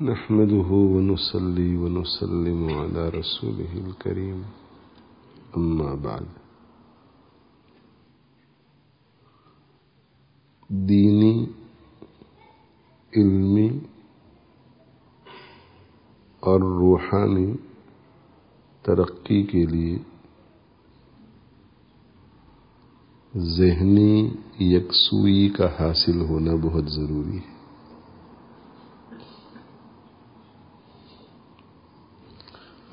نحمده ونصلي ونسلم على رسوله الكريم. أما بعد. دینی، علمی اور روحانی ترقی کے لیے ذہنی یکسوئی کا حاصل ہونا بہت ضروری ہے۔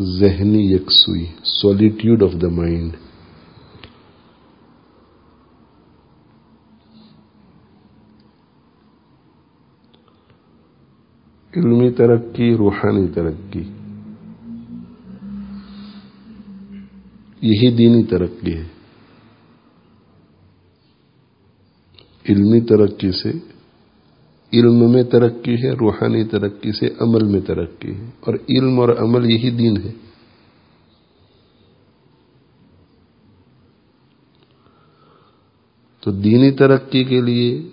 ذہنی یکسوئی سولیٹیوڈ آف دا مائنڈ علمی ترقی، روحانی ترقی. یہی دینی ترقی ہے۔ علمی ترقی سے علم میں ترقی ہے، روحانی ترقی سے عمل میں ترقی ہے، اور علم اور عمل یہی دین ہے۔ تو دینی ترقی کے لیے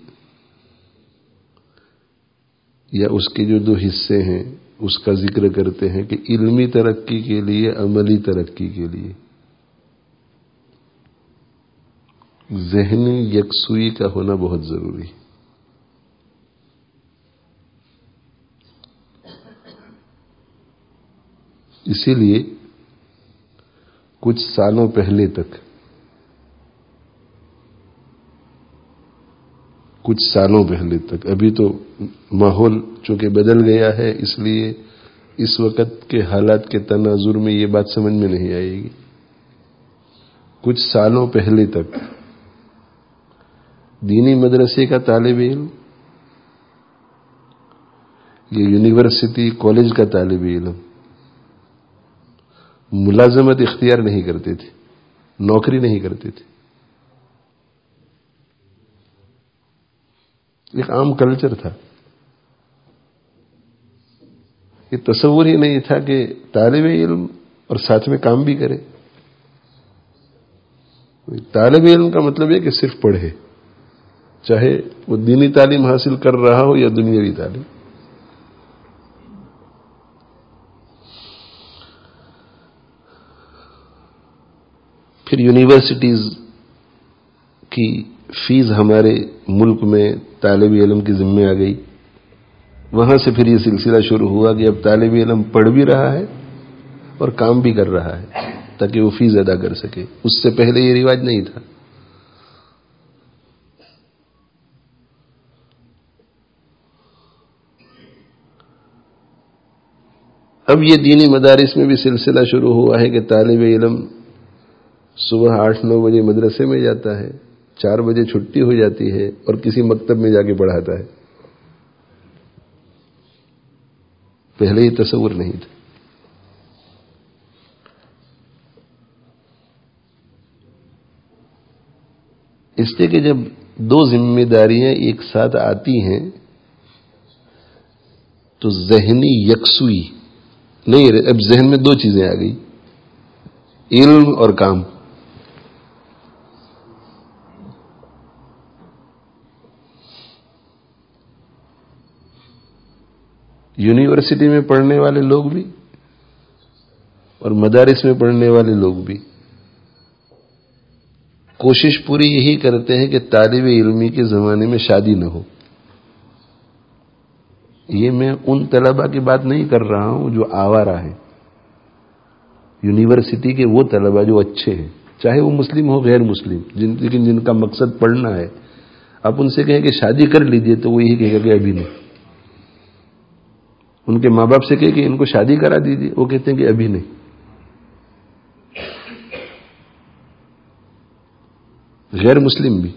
یا اس کے جو دو حصے ہیں، اس کا ذکر کرتے ہیں کہ علمی ترقی کے لیے، عملی ترقی کے لیے۔ ذہنی یکسوئی کا ہونا بہت ضروری ہے۔ اسی لیے کچھ سالوں پہلے تک، کچھ سالوں پہلے تک، ابھی تو ماحول چونکہ بدل گیا ہے، اس لیے اس وقت کے حالات کے تناظر میں یہ بات سمجھ میں نہیں آئے گی۔ کچھ سالوں پہلے تک دینی مدرسے کا طالب علم، یہ یونیورسٹی، کالج کا طالب علم ملازمت اختیار نہیں کرتے تھے، نوکری نہیں کرتے تھے۔ ایک عام کلچر تھا۔ یہ تصور ہی نہیں تھا کہ طالب علم اور ساتھ میں کام بھی کرے۔ طالب علم کا مطلب ہے کہ صرف پڑھے، چاہے وہ دینی تعلیم حاصل کر رہا ہو یا دنیاوی تعلیم۔ پھر یونیورسٹیز کی فیس ہمارے ملک میں طالب علم کی ذمہ آ گئی۔ وہاں سے پھر یہ سلسلہ شروع ہوا کہ اب طالب علم پڑھ بھی رہا ہے اور کام بھی کر رہا ہے تاکہ وہ فیس ادا کر سکے۔ اس سے پہلے یہ رواج نہیں تھا۔ اب یہ دینی مدارس میں بھی سلسلہ شروع ہوا ہے کہ طالب علم صبح آٹھ نو بجے مدرسے میں جاتا ہے، چار بجے چھٹی ہو جاتی ہے اور کسی مکتب میں جا کے پڑھاتا ہے۔ پہلے یہ تصور نہیں تھا۔ اس لیے کہ جب دو ذمہ داریاں ایک ساتھ آتی ہیں، تو ذہنی یکسوئی، نہیں، اب ذہن میں دو چیزیں آ گئی۔ علم اور کام۔ یونیورسٹی میں پڑھنے والے لوگ بھی اور مدارس میں پڑھنے والے لوگ بھی۔ کوشش پوری یہی کرتے ہیں کہ طالب علمی کے زمانے میں شادی نہ ہو۔ یہ میں ان طلبا کی بات نہیں کر رہا ہوں جو آوارہ ہیں۔ یونیورسٹی کے وہ طلبا جو اچھے ہیں، چاہے وہ مسلم ہو، غیر مسلم، جن لیکن جن کا مقصد پڑھنا ہے۔ آپ ان سے کہیں کہ شادی کر لیجیے تو وہ یہی کہے گا کہ ابھی نہیں۔ ان کے ماں باپ سے کہے کہ ان کو شادی کرا دیجیے۔ وہ کہتے ہیں کہ ابھی نہیں۔ غیر مسلم بھی۔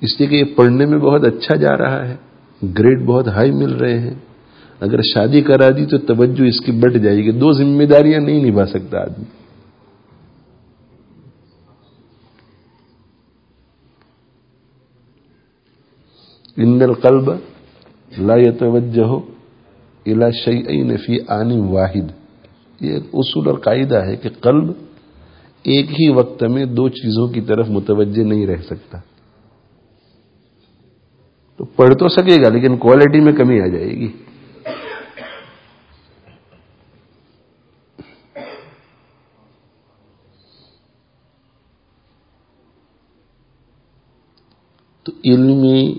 اس لیے کہ یہ پڑھنے میں بہت اچھا جا رہا ہے۔ گریڈ بہت ہائی مل رہے ہیں۔ اگر شادی کرا دی تو توجہ اس کی بٹ جائے گی۔ دو ذمہ داریاں نہیں نبھا سکتا آدمی۔ ان القلب لا يتوجہ الى شيئين في آن واحد. یہ ایک اصول اور قاعدہ ہے کہ قلب ایک ہی وقت میں دو چیزوں کی طرف متوجہ نہیں رہ سکتا۔ تو پڑھ تو سکے گا لیکن کوالٹی میں کمی آ جائے گی۔ تو علمی،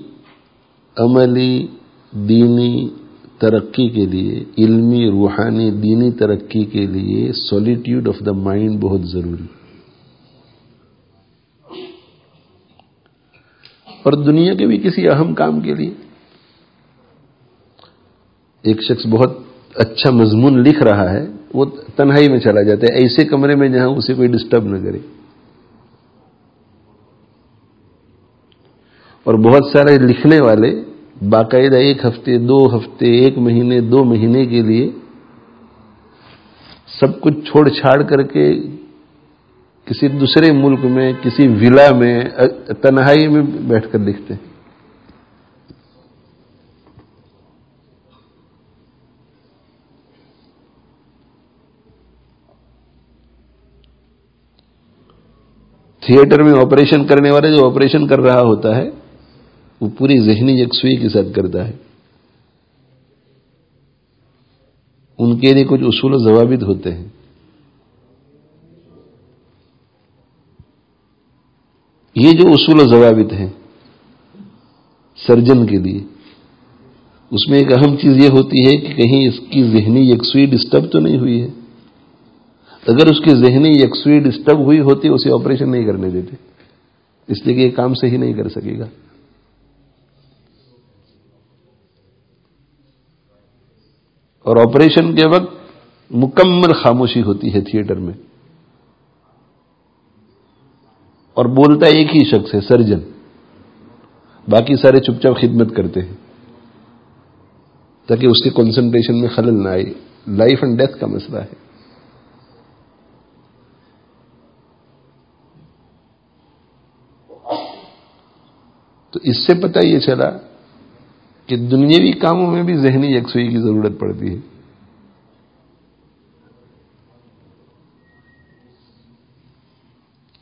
عملی دینی ترقی کے لیے، علمی، روحانی دینی ترقی کے لیے سولیٹیوڈ آف دا مائنڈ بہت ضروری۔ اور دنیا کے بھی کسی اہم کام کے لیے۔ ایک شخص بہت اچھا مضمون لکھ رہا ہے، وہ تنہائی میں چلا جاتا ہے، ایسے کمرے میں جہاں اسے کوئی ڈسٹرب نہ کرے۔ اور بہت سارے لکھنے والے باقاعدہ ایک ہفتے، دو ہفتے، ایک مہینے، دو مہینے کے لیے سب کچھ چھوڑ چھاڑ کر کے کسی دوسرے ملک میں، کسی ولا میں، تنہائی میں بیٹھ کر لکھتے ہیں۔ تھیٹر میں آپریشن کرنے والے جو آپریشن کر رہا ہوتا ہے وہ پوری ذہنی یکسوئی کے ساتھ کرتا ہے۔ ان کے لیے کچھ اصول و ضوابط ہوتے ہیں۔ یہ جو اصول و ضوابط ہیں سرجن کے لیے، اس میں ایک اہم چیز یہ ہوتی ہے کہ کہیں اس کی ذہنی یکسوئی ڈسٹرب تو نہیں ہوئی ہے۔ اگر اس کی ذہنی یکسوئی ڈسٹرب ہوئی ہوتی، اسے آپریشن نہیں کرنے دیتے۔ اس لیے کہ یہ کام صحیح نہیں کر سکے گا۔ اور آپریشن کے وقت مکمل خاموشی ہوتی ہے تھیٹر میں۔ اور بولتا ایک ہی شخص ہے سرجن باقی سارے چپ چاپ خدمت کرتے ہیں۔ تاکہ اس کے کنسنٹریشن میں خلل نہ آئے۔ لائف اینڈ ڈیتھ کا مسئلہ ہے۔ تو اس سے پتہ یہ چلا کہ دنیاوی کاموں میں بھی ذہنی یکسوئی کی ضرورت پڑتی ہے۔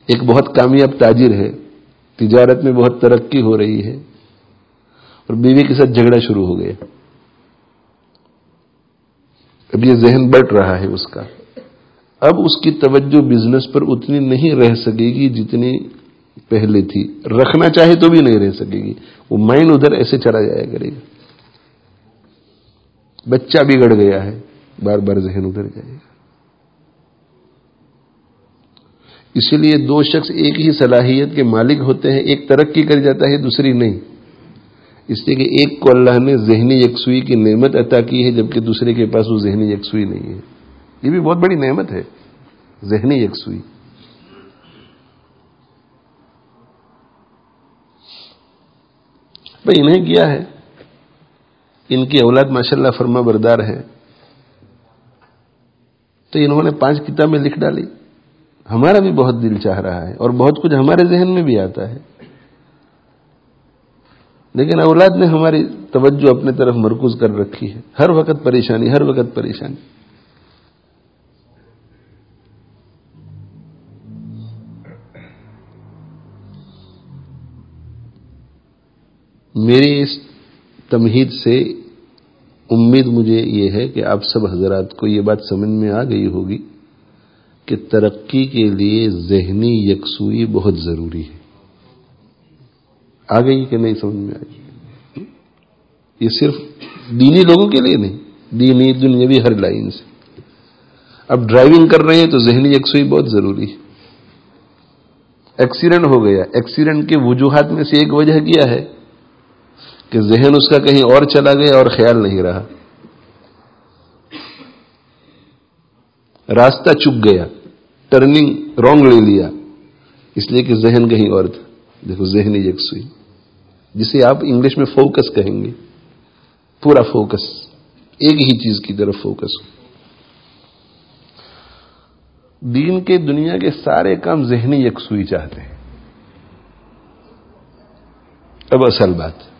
ایک بہت کامیاب تاجر ہے، تجارت میں بہت ترقی ہو رہی ہے اور بیوی کے ساتھ جھگڑا شروع ہو گیا۔ اب یہ ذہن بٹ رہا ہے اس کا۔ اب اس کی توجہ بزنس پر اتنی نہیں رہ سکے گی جتنی پہلے تھی۔ رکھنا چاہے تو بھی نہیں رہ سکے گی۔ وہ مائنڈ ادھر ایسے چلا جایا کرے گا۔ بچہ بگڑ گیا ہے۔ بار بار ذہن ادھر جائے گا۔ اسی لیے دو شخص ایک ہی صلاحیت کے مالک ہوتے ہیں، ایک ترقی کر جاتا ہے، دوسری نہیں۔ اس لیے کہ ایک کو اللہ نے ذہنی یکسوئی کی نعمت عطا کی ہے، جبکہ دوسرے کے پاس وہ ذہنی یکسوئی نہیں ہے۔ یہ بھی بہت بڑی نعمت ہے۔ ذہنی یکسوئی۔ بھائی، انہیں کیا ہے؟ ان کی اولاد ماشاء اللہ فرما بردار ہے۔ تو انہوں نے پانچ کتابیں لکھ ڈالی۔ ہمارا بھی بہت دل چاہ رہا ہے اور بہت کچھ ہمارے ذہن میں بھی آتا ہے۔ لیکن اولاد نے ہماری توجہ اپنے طرف مرکوز کر رکھی ہے۔ ہر وقت پریشانی، ہر وقت پریشانی۔ میری اس تمہید سے امید مجھے یہ ہے کہ آپ سب حضرات کو یہ بات سمجھ میں آ گئی ہوگی کہ ترقی کے لیے ذہنی یکسوئی بہت ضروری ہے۔ آ گئی کہ نہیں سمجھ میں آئی؟ یہ صرف دینی لوگوں کے لیے نہیں، دینی دنیاوی ہر لائن سے۔ اب ڈرائیونگ کر رہے ہیں تو ذہنی یکسوئی بہت ضروری ہے۔ ایکسیڈنٹ ہو گیا۔ ایکسیڈنٹ کے وجوہات میں سے ایک وجہ کیا ہے؟ کہ ذہن اس کا کہیں اور چلا گیا اور خیال نہیں رہا۔ راستہ چک گیا ٹرننگ رونگ لے لیا۔ اس لیے کہ ذہن کہیں اور تھا۔ دیکھو، ذہنی یکسوئی۔ جسے آپ انگلش میں فوکس کہیں گے، پورا فوکس ایک ہی چیز کی طرف فوکس ہو دین کے دنیا کے سارے کام ذہنی یکسوئی چاہتے ہیں۔ اب اصل بات۔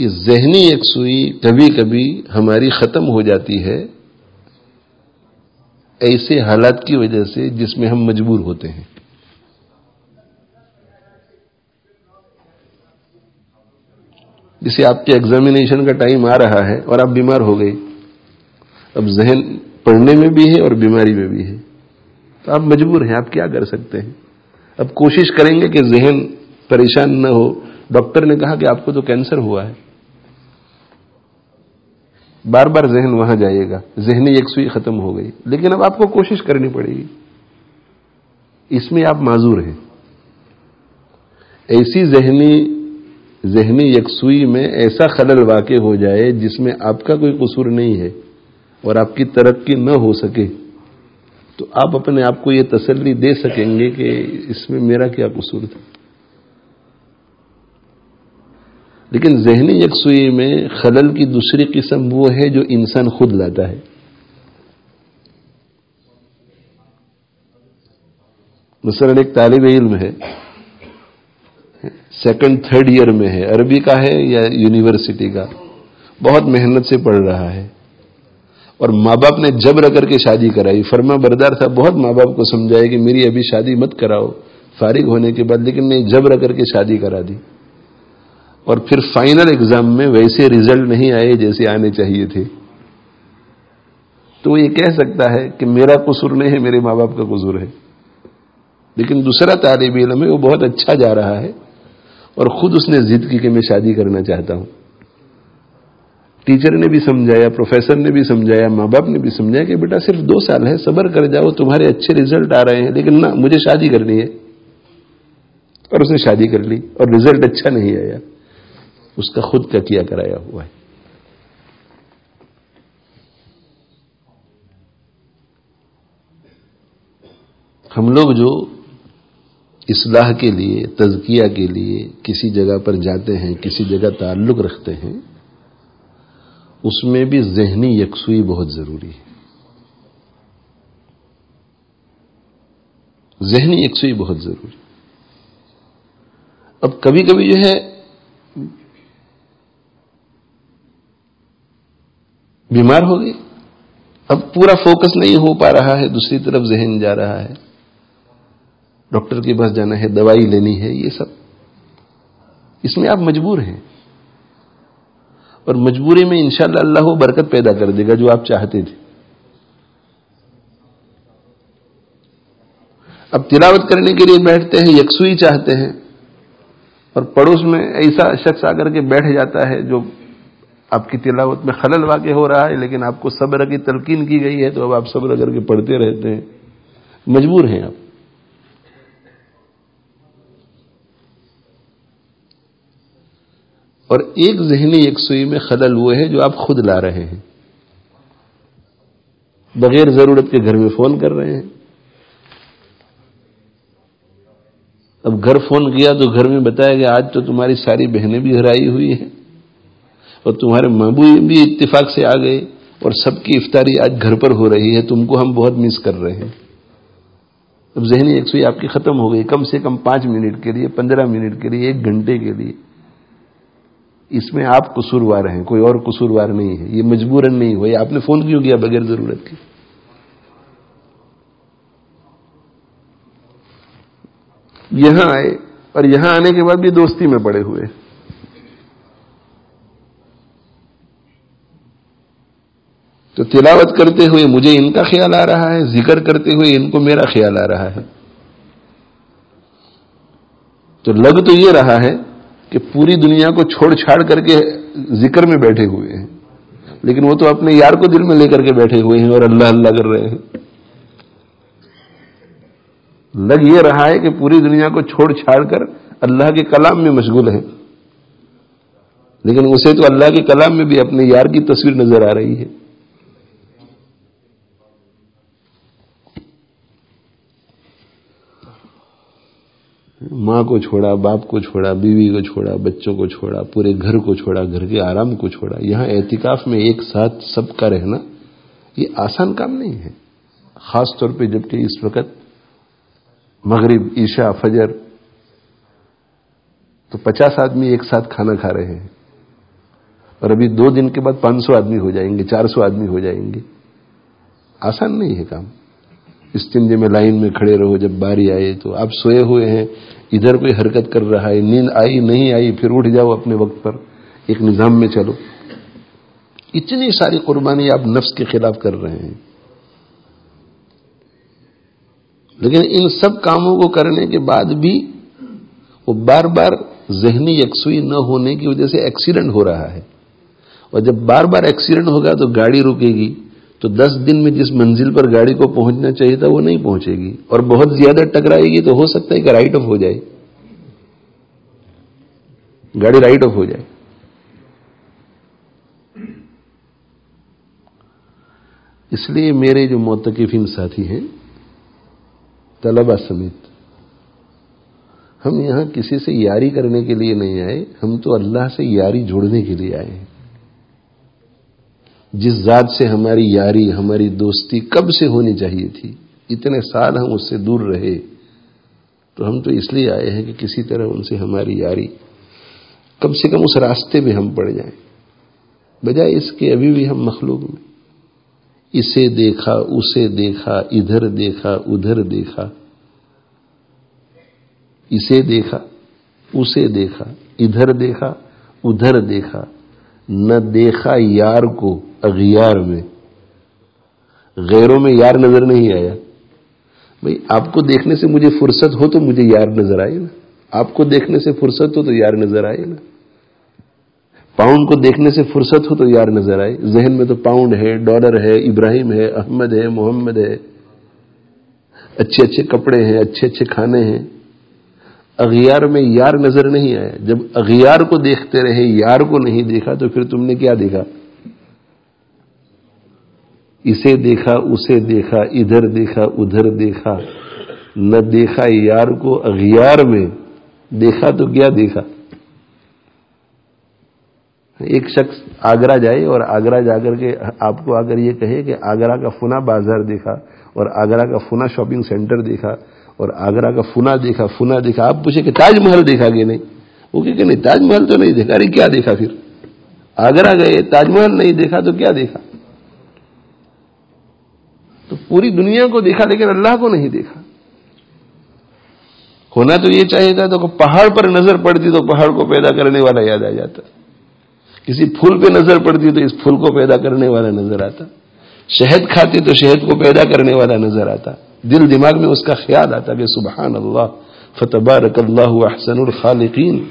یہ ذہنی یکسوئی کبھی کبھی ہماری ختم ہو جاتی ہے ایسے حالات کی وجہ سے جس میں ہم مجبور ہوتے ہیں۔ جسے آپ کے ایگزامینیشن کا ٹائم آ رہا ہے اور آپ بیمار ہو گئے۔ اب ذہن پڑھنے میں بھی ہے اور بیماری میں بھی ہے۔ تو آپ مجبور ہیں، آپ کیا کر سکتے ہیں؟ اب کوشش کریں گے کہ ذہن پریشان نہ ہو۔ ڈاکٹر نے کہا کہ آپ کو تو کینسر ہوا ہے۔ بار بار ذہن وہاں جائے گا۔ ذہنی یکسوئی ختم ہو گئی۔ لیکن اب آپ کو کوشش کرنی پڑے گی۔ اس میں آپ معذور ہیں۔ ایسی ذہنی ذہنی یکسوئی میں ایسا خلل واقع ہو جائے جس میں آپ کا کوئی قصور نہیں ہے اور آپ کی ترقی نہ ہو سکے۔ تو آپ اپنے آپ کو یہ تسلی دے سکیں گے کہ اس میں میرا کیا قصور تھا؟ لیکن ذہنی یکسوئی میں خلل کی دوسری قسم وہ ہے جو انسان خود لاتا ہے۔ مثلا ایک طالب علم ہے سیکنڈ تھرڈ ایئر میں ہے، عربی کا ہے یا یونیورسٹی کا، بہت محنت سے پڑھ رہا ہے۔ اور ماں باپ نے جبر کر کے شادی کرائی۔ فرما بردار تھا، بہت ماں باپ کو سمجھائے کہ میری ابھی شادی مت کراؤ، فارغ ہونے کے بعد، لیکن نہیں جبر کر کے شادی کرا دی۔ اور پھر فائنل ایگزام میں ویسے ریزلٹ نہیں آئے جیسے آنے چاہیے تھے۔ تو وہ یہ کہہ سکتا ہے کہ میرا قصور نہیں ہے، میرے ماں باپ کا قصور ہے۔ لیکن دوسرا طالب علم ہے، وہ بہت اچھا جا رہا ہے اور خود اس نے ضد کی کہ میں شادی کرنا چاہتا ہوں۔ ٹیچر نے بھی سمجھایا، پروفیسر نے بھی سمجھایا، ماں باپ نے بھی سمجھایا کہ بیٹا صرف دو سال ہے، صبر کر جاؤ، تمہارے اچھے ریزلٹ آ رہے ہیں، لیکن نہ، مجھے شادی کرنی ہے۔ اور اس نے شادی کر لی اور ریزلٹ اچھا نہیں آیا۔ اس کا خود کا کیا کرایا ہوا ہے۔ ہم لوگ جو اصلاح کے لیے، تزکیہ کے لیے کسی جگہ پر جاتے ہیں، کسی جگہ تعلق رکھتے ہیں، اس میں بھی ذہنی یکسوئی بہت ضروری ہے۔ ذہنی یکسوئی بہت ضروری۔ اب کبھی کبھی جو ہے بیمار ہو گئی۔ اب پورا فوکس نہیں ہو پا رہا ہے، دوسری طرف ذہن جا رہا ہے۔ ڈاکٹر کے پاس جانا ہے، دوائی لینی ہے، یہ سب۔ اس میں آپ مجبور ہیں۔ اور مجبوری میں انشاءاللہ اللہ وہ برکت پیدا کر دے گا جو آپ چاہتے تھے۔ اب تلاوت کرنے کے لیے بیٹھتے ہیں، یکسوئی چاہتے ہیں۔ اور پڑوس میں ایسا شخص آ کر کے بیٹھ جاتا ہے جو آپ کی تلاوت میں خلل واقع ہو رہا ہے، لیکن آپ کو صبر کی تلقین کی گئی ہے، تو اب آپ صبر کر کے پڑھتے رہتے ہیں۔ مجبور ہیں آپ۔ اور ایک ذہنی یکسوئی میں خلل وہ ہے جو آپ خود لا رہے ہیں۔ بغیر ضرورت کے گھر میں فون کر رہے ہیں۔ اب گھر فون کیا تو گھر میں بتایا کہ آج تو تمہاری ساری بہنیں بھی ہرائی ہوئی ہیں۔ اور تمہارے محبوب بھی اتفاق سے آ گئے اور سب کی افطاری آج گھر پر ہو رہی ہے، تم کو ہم بہت مس کر رہے ہیں۔ اب ذہنی یکسوئی آپ کی ختم ہو گئی، کم سے کم پانچ منٹ کے لیے، پندرہ منٹ کے لیے، ایک گھنٹے کے لیے۔ اس میں آپ قصوروار ہیں، کوئی اور قصوروار نہیں ہے۔ یہ مجبوراً نہیں ہوا، یہ آپ نے فون کیوں کیا بغیر ضرورت کی یہاں آئے اور یہاں آنے کے بعد بھی دوستی میں پڑے ہوئے۔ تو تلاوت کرتے ہوئے مجھے ان کا خیال آ رہا ہے، ذکر کرتے ہوئے ان کو میرا خیال آ رہا ہے۔ تو لگ تو یہ رہا ہے کہ پوری دنیا کو چھوڑ چھاڑ کر کے ذکر میں بیٹھے ہوئے ہیں۔ لیکن وہ تو اپنے یار کو دل میں لے کر کے بیٹھے ہوئے ہیں اور اللہ اللہ کر رہے ہیں۔ لگ یہ رہا ہے کہ پوری دنیا کو چھوڑ چھاڑ کر اللہ کے کلام میں مشغول ہیں۔ لیکن اسے تو اللہ کے کلام میں بھی اپنے یار کی تصویر نظر آ رہی ہے۔ ماں کو چھوڑا، باپ کو چھوڑا، بیوی کو چھوڑا، بچوں کو چھوڑا، پورے گھر کو چھوڑا، گھر کے آرام کو چھوڑا۔ یہاں احتکاف میں ایک ساتھ سب کا رہنا، یہ آسان کام نہیں ہے۔ خاص طور پہ جبکہ اس وقت مغرب، عشاء، فجر، تو پچاس آدمی ایک ساتھ کھانا کھا رہے ہیں۔ اور ابھی دو دن کے بعد پانچ سو آدمی ہو جائیں گے، چار سو آدمی ہو جائیں گے۔ آسان نہیں ہے کام۔ استنجے میں لائن میں کھڑے رہو، جب باری آئے تو آپ سوئے ہوئے ہیں، ادھر کوئی حرکت کر رہا ہے، نیند آئی، نہیں آئی، پھر اٹھ جاؤ اپنے وقت پر، ایک نظام میں چلو۔ اتنی ساری قربانی آپ نفس کے خلاف کر رہے ہیں۔ لیکن ان سب کاموں کو کرنے کے بعد بھی وہ بار بار ذہنی یکسوئی نہ ہونے کی وجہ سے ایکسیڈنٹ ہو رہا ہے۔ اور جب بار بار ایکسیڈنٹ ہوگا تو گاڑی رکے گی۔ تو دس دن میں جس منزل پر گاڑی کو پہنچنا چاہیے تھا وہ نہیں پہنچے گی اور بہت زیادہ ٹکرائے گی تو ہو سکتا ہے کہ رائٹ آف ہو جائے۔ گاڑی رائٹ آف ہو جائے۔ اس لیے میرے جو موتقفین ساتھی ہیں طلبا سمیت، ہم یہاں کسی سے یاری کرنے کے لیے نہیں آئے، ہم تو اللہ سے یاری جوڑنے کے لیے آئے ہیں۔ جس ذات سے ہماری یاری، ہماری دوستی کب سے ہونی چاہیے تھی؟ اتنے سال ہم اس سے دور رہے، تو ہم تو اس لیے آئے ہیں کہ کسی طرح ان سے ہماری یاری کم سے کم اس راستے میں ہم پڑ جائیں۔ بجائے اس کے ابھی بھی ہم مخلوق میں اسے دیکھا اسے دیکھا، ادھر دیکھا ادھر دیکھا۔ اسے دیکھا اسے دیکھا، ادھر دیکھا ادھر دیکھا۔ نہ دیکھا یار کو اغیار میں۔ غیروں میں یار نظر نہیں آیا۔ بھائی آپ کو دیکھنے سے مجھے فرصت ہو تو مجھے یار نظر آئے نا۔ آپ کو دیکھنے سے فرصت ہو تو یار نظر آئے نا۔ پاؤنڈ کو دیکھنے سے فرصت ہو تو یار نظر آئے۔ ذہن میں تو پاؤنڈ ہے، ڈالر ہے، ابراہیم ہے، احمد ہے، محمد ہے۔ اچھے اچھے کپڑے ہیں، اچھے اچھے کھانے ہیں۔ اغیار میں یار نظر نہیں آیا۔ جب اغیار کو دیکھتے رہے، یار کو نہیں دیکھا، تو پھر تم نے کیا دیکھا؟ اسے دیکھا اسے دیکھا، ادھر دیکھا ادھر دیکھا۔ نہ دیکھا یار کو، اغیار میں دیکھا تو کیا دیکھا؟ ایک شخص آگرہ جائے اور آگرہ جا کر کے آپ کو اگر یہ کہے کہ آگرہ کا فنا بازار دیکھا اور آگرہ کا فنا شاپنگ سینٹر دیکھا۔ اور آگرہ کا فنا دیکھا فنا دیکھا، آپ پوچھے کہ تاج محل دیکھا کہ نہیں؟ وہ کہ نہیں، تاج محل تو نہیں دیکھا۔ ارے، کیا دیکھا پھر؟ آگرہ گئے، تاج محل نہیں دیکھا تو کیا دیکھا؟ تو پوری دنیا کو دیکھا لیکن اللہ کو نہیں دیکھا۔ ہونا تو یہ چاہیے تھا تو پہاڑ پر نظر پڑتی تو پہاڑ کو پیدا کرنے والا یاد آ جاتا۔ کسی پھول پہ نظر پڑتی تو اس پھول کو پیدا کرنے والا نظر آتا۔ شہد کھاتے تو شہد کو پیدا کرنے والا نظر آتا۔ دل دماغ میں اس کا خیال آتا کہ سبحان اللہ، فتبارک اللہ احسن الخالقین۔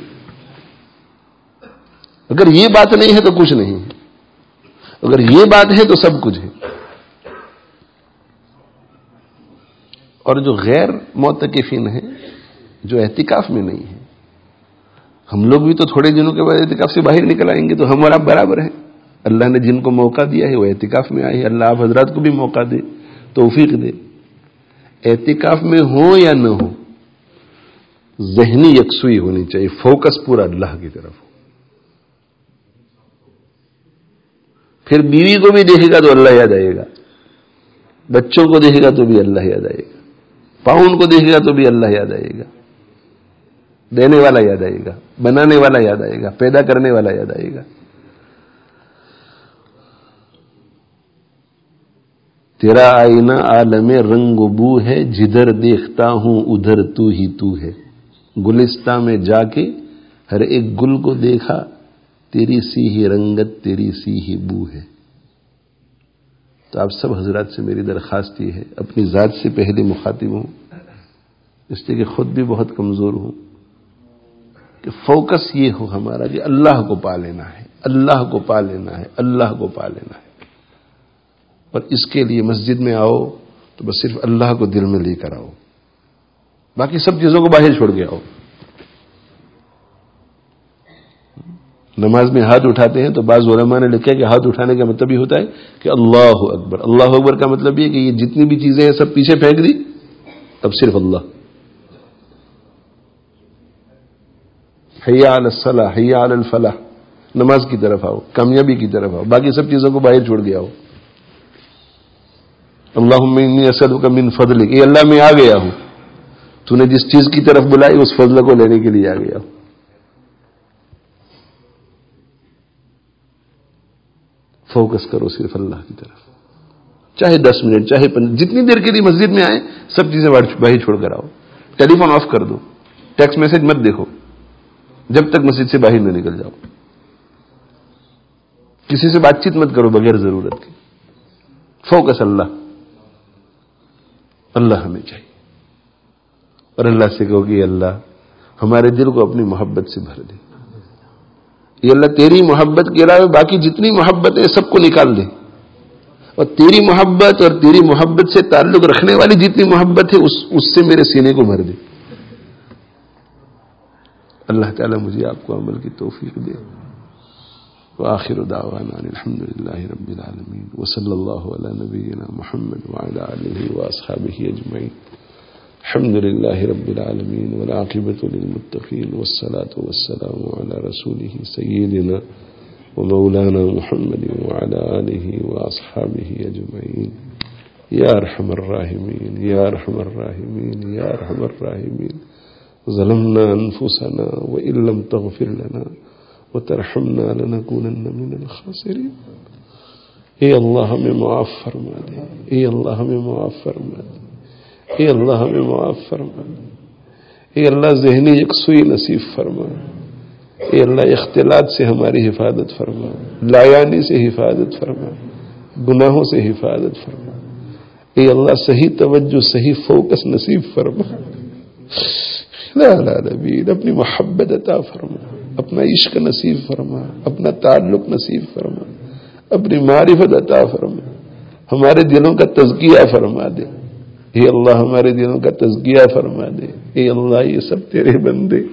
اگر یہ بات نہیں ہے تو کچھ نہیں ہے۔ اگر یہ بات ہے تو سب کچھ ہے۔ اور جو غیر موتقفین ہیں، جو احتکاف میں نہیں ہے ہم لوگ بھی تو تھوڑے دنوں کے بعد احتکاف سے باہر نکل آئیں گے تو ہم اور آپ برابر ہیں۔ اللہ نے جن کو موقع دیا ہے، وہ احتکاف میں آئے اللہ آپ حضرات کو بھی موقع دے، توفیق دے۔ احتکاف میں ہو یا نہ ہو ذہنی یکسوئی ہونی چاہیے، فوکس پورا اللہ کی طرف ہو۔ پھر بیوی کو بھی دیکھے گا تو اللہ یاد آئے گا، بچوں کو دیکھے گا تو بھی اللہ یاد آئے گا پاؤنڈ کو دیکھے گا تو بھی اللہ یاد آئے گا۔ دینے والا یاد آئے گا، بنانے والا یاد آئے گا، پیدا کرنے والا یاد آئے گا۔ تیرا آئینہ عالم رنگ بو ہے، جدھر دیکھتا ہوں ادھر تو ہی تو ہے۔ گلستہ میں جا کے ہر ایک گل کو دیکھا، تیری سی ہی رنگت، تیری سی ہی بو ہے۔ تو آپ سب حضرات سے میری درخواست یہ ہے، اپنی ذات سے پہلے مخاطب ہوں۔ اس لیے کہ خود بھی بہت کمزور ہوں۔ کہ فوکس یہ ہو ہمارا کہ اللہ کو پا لینا ہے، اللہ کو پا لینا ہے، اللہ کو پا لینا ہے۔ اور اس کے لیے مسجد میں آؤ تو بس صرف اللہ کو دل میں لے کر آؤ۔ باقی سب چیزوں کو باہر چھوڑ کے آؤ۔ نماز میں ہاتھ اٹھاتے ہیں تو بعض علماء نے لکھا کہ ہاتھ اٹھانے کا مطلب یہ ہوتا ہے کہ اللہ اکبر۔ اللہ اکبر کا مطلب یہ کہ یہ جتنی بھی چیزیں ہیں سب پیچھے پھینک دی اب صرف اللہ۔ حیا الصلاح، حیا الفلاح۔ نماز کی طرف آؤ، کامیابی کی طرف آؤ، باقی سب چیزوں کو باہر چھوڑ گیا ہو اللہ اسد کا من فضل یہ اللہ، میں آ گیا ہوں۔ تو نے جس چیز کی طرف بلائی، اس فضل کو لینے کے لیے آ گیا ہوں۔ فوکس کرو صرف اللہ کی طرف۔ چاہے دس منٹ، چاہے جتنی دیر کے لیے مسجد میں آئے سب چیزیں باہر چھوڑ کر آؤ۔ ٹیلی فون آف کر دو۔ ٹیکسٹ میسج مت دیکھو۔ جب تک مسجد سے باہر نہ نکل جاؤ۔ کسی سے بات چیت مت کرو، بغیر ضرورت کی فوکس اللہ۔ اللہ ہمیں چاہیے۔ اور اللہ سے کہو کہ اللہ، ہمارے دل کو اپنی محبت سے بھر دے۔ یہ اللہ، تیری محبت کے علاوہ باقی جتنی محبت ہے، سب کو نکال دے۔ اور تیری محبت اور تیری محبت سے تعلق رکھنے والی جتنی محبت ہے، اس اس سے میرے سینے کو بھر دے۔ اللہ تعالیٰ مجھے آپ کو عمل کی توفیق دے۔ وآخر دعوانا الحمد لله رب العالمين وصلى الله على نبينا محمد وعلى آله وأصحابه أجمعين الحمد لله رب العالمين والعاقبة للمتقين والصلاة والسلام على رسوله سيدنا ومولانا محمد وعلى آله وأصحابه أجمعين يا أرحم الراحمين يا أرحم الراحمين يا أرحم الراحمين ظلمنا أنفسنا وإن لم تغفر لنا وترحمنا لنكونن من الخاسرين. اے اللہ ہمیں معاف فرما دے اے اللہ ہمیں معاف فرما دے اے اللہ ہمیں معاف فرما دے اے نصیب فرما اے اللہ اختلاط سے ہماری حفاظت فرما لایانی سے حفاظت فرما گناہوں سے حفاظت فرما اے اللہ صحیح توجہ صحیح فوکس نصیب فرما لا لا اپنی محبت عطا فرما اپنا عشق نصیب فرما، اپنا تعلق نصیب فرما، اپنی معرفت عطا فرما، ہمارے دلوں کا تزکیہ فرما دے۔ اے اللہ، ہمارے دلوں کا تزکیہ فرما دے۔ اے اللہ، یہ سب تیرے بندے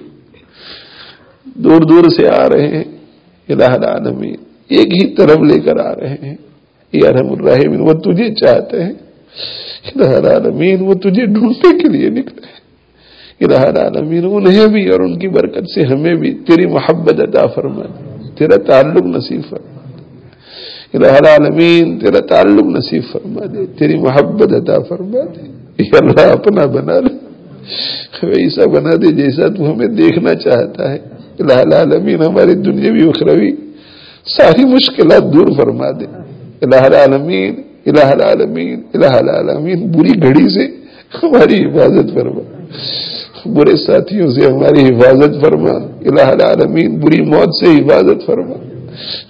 دور دور سے آ رہے ہیں۔ الہ العالمین، ایک ہی طرف لے کر آ رہے ہیں۔ یہ ارحم الرحمین وہ تجھے چاہتے ہیں۔ الہ العالمین، وہ تجھے ڈھونڈنے کے لیے نکلے ہیں۔ العالمین انہیں بھی اور ان کی برکت سے ہمیں بھی تیری محبت عطا فرما دے، تیرا تعلق نصیب فرما دے۔ الہ العالمین تیرا تعلق نصیب فرما دے، تیری محبت عطا فرما دے۔ اللہ اپنا بنا لے۔ ایسا بنا دے جیسا تو ہمیں دیکھنا چاہتا ہے۔ الہ العالمین ہماری دنیاوی اخروی، ساری مشکلات دور فرما دے۔ الہ العالمین الہ العالمین الہ العالمین بری گھڑی سے ہماری حفاظت فرما۔ برے ساتھیوں سے ہماری حفاظت فرما، الہ العالمین، بری موت سے حفاظت فرما،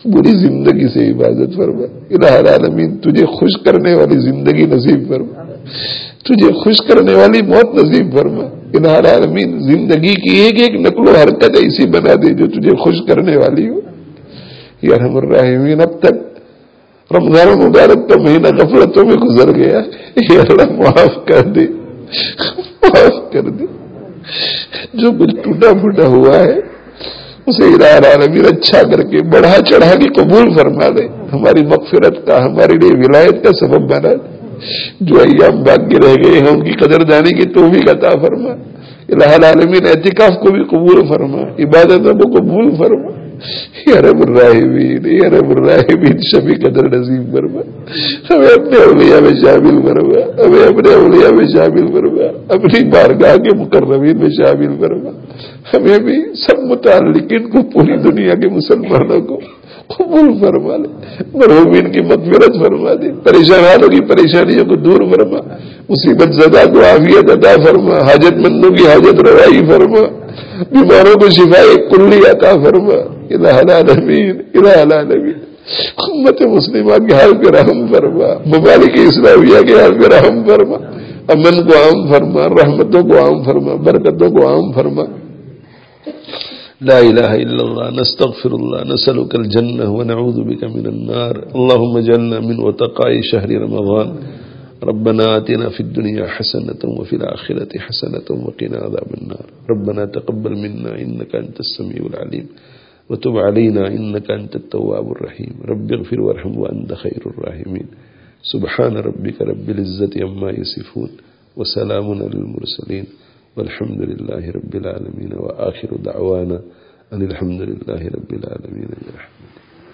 بری زندگی سے حفاظت فرما۔ الہ العالمین، تجھے خوش کرنے والی زندگی نصیب فرما۔ تجھے خوش کرنے والی موت نصیب فرما۔ الہ العالمین، زندگی کی ایک ایک نقل و حرکت ایسی بنا دے جو تجھے خوش کرنے والی ہو۔ یا رحم الرحمین اب تک رمضان مبارک کا مہینہ غفلتوں میں گزر گیا۔ یہ اللہ، معاف کر دے۔ معاف کر دے۔ جو کچھ ٹوٹا پھوٹا ہوا ہے، اسے العالمین اچھا کر کے بڑھا چڑھا کے قبول فرما دے۔ ہماری مغفرت کا، ہمارے لیے ولایت کا سبب بنا۔ جو ایام باقی رہ گئے ہیں، ان کی قدر دانی کی تو بھی عطا فرما۔ الہ العالمین، اعتکاف کو بھی قبول فرما۔ عبادتوں کو قبول فرما۔ یا رب الراحمین یا رب الراحمین شبی قدر نصیب فرما. ہمیں اپنے اولیاء میں شامل فرما، ہمیں اپنے اولیاء میں شامل فرما، اپنی بارگاہ کے مقربین میں شامل فرما. ہمیں بھی سب متعلقین کو پوری دنیا کے مسلمانوں کو قبول فرما لے۔ مرحومین کی مغفرت فرما دے۔ پریشان والوں کی پریشانیوں کو دور فرما۔ مصیبت زدہ کو عافیت عطا فرما۔ حاجت مندوں کی حاجت روائی فرما۔ بیماروں کو شفا کلی عطا فرما۔ الہ العالمین الہ العالمین امت مسلمہ کے حال پہ رحم فرما۔ مبارک اسلامیہ کے حال پہ رحم فرما۔ امن کو عام فرما۔ رحمتوں کو عام فرما۔ برکتوں کو عام فرما۔ لا إله إلا الله نستغفر الله نسألك الجنة ونعوذ بك من النار. اللهم جلنا من وتقاء شهر رمضان. ربنا آتنا في الدنيا حسنة وفي الآخرة حسنة وقنا عذاب النار. ربنا تقبل منا إنك أنت السميع العليم. وتب علينا إنك أنت التواب الرحيم. رب اغفر وارحم وأنت خير الراحمين. سبحان ربك رب العزة عما يصفون وسلام على المرسلين. والحمد لله رب العالمين وآخر دعوانا أن الحمد لله رب العالمين برحمته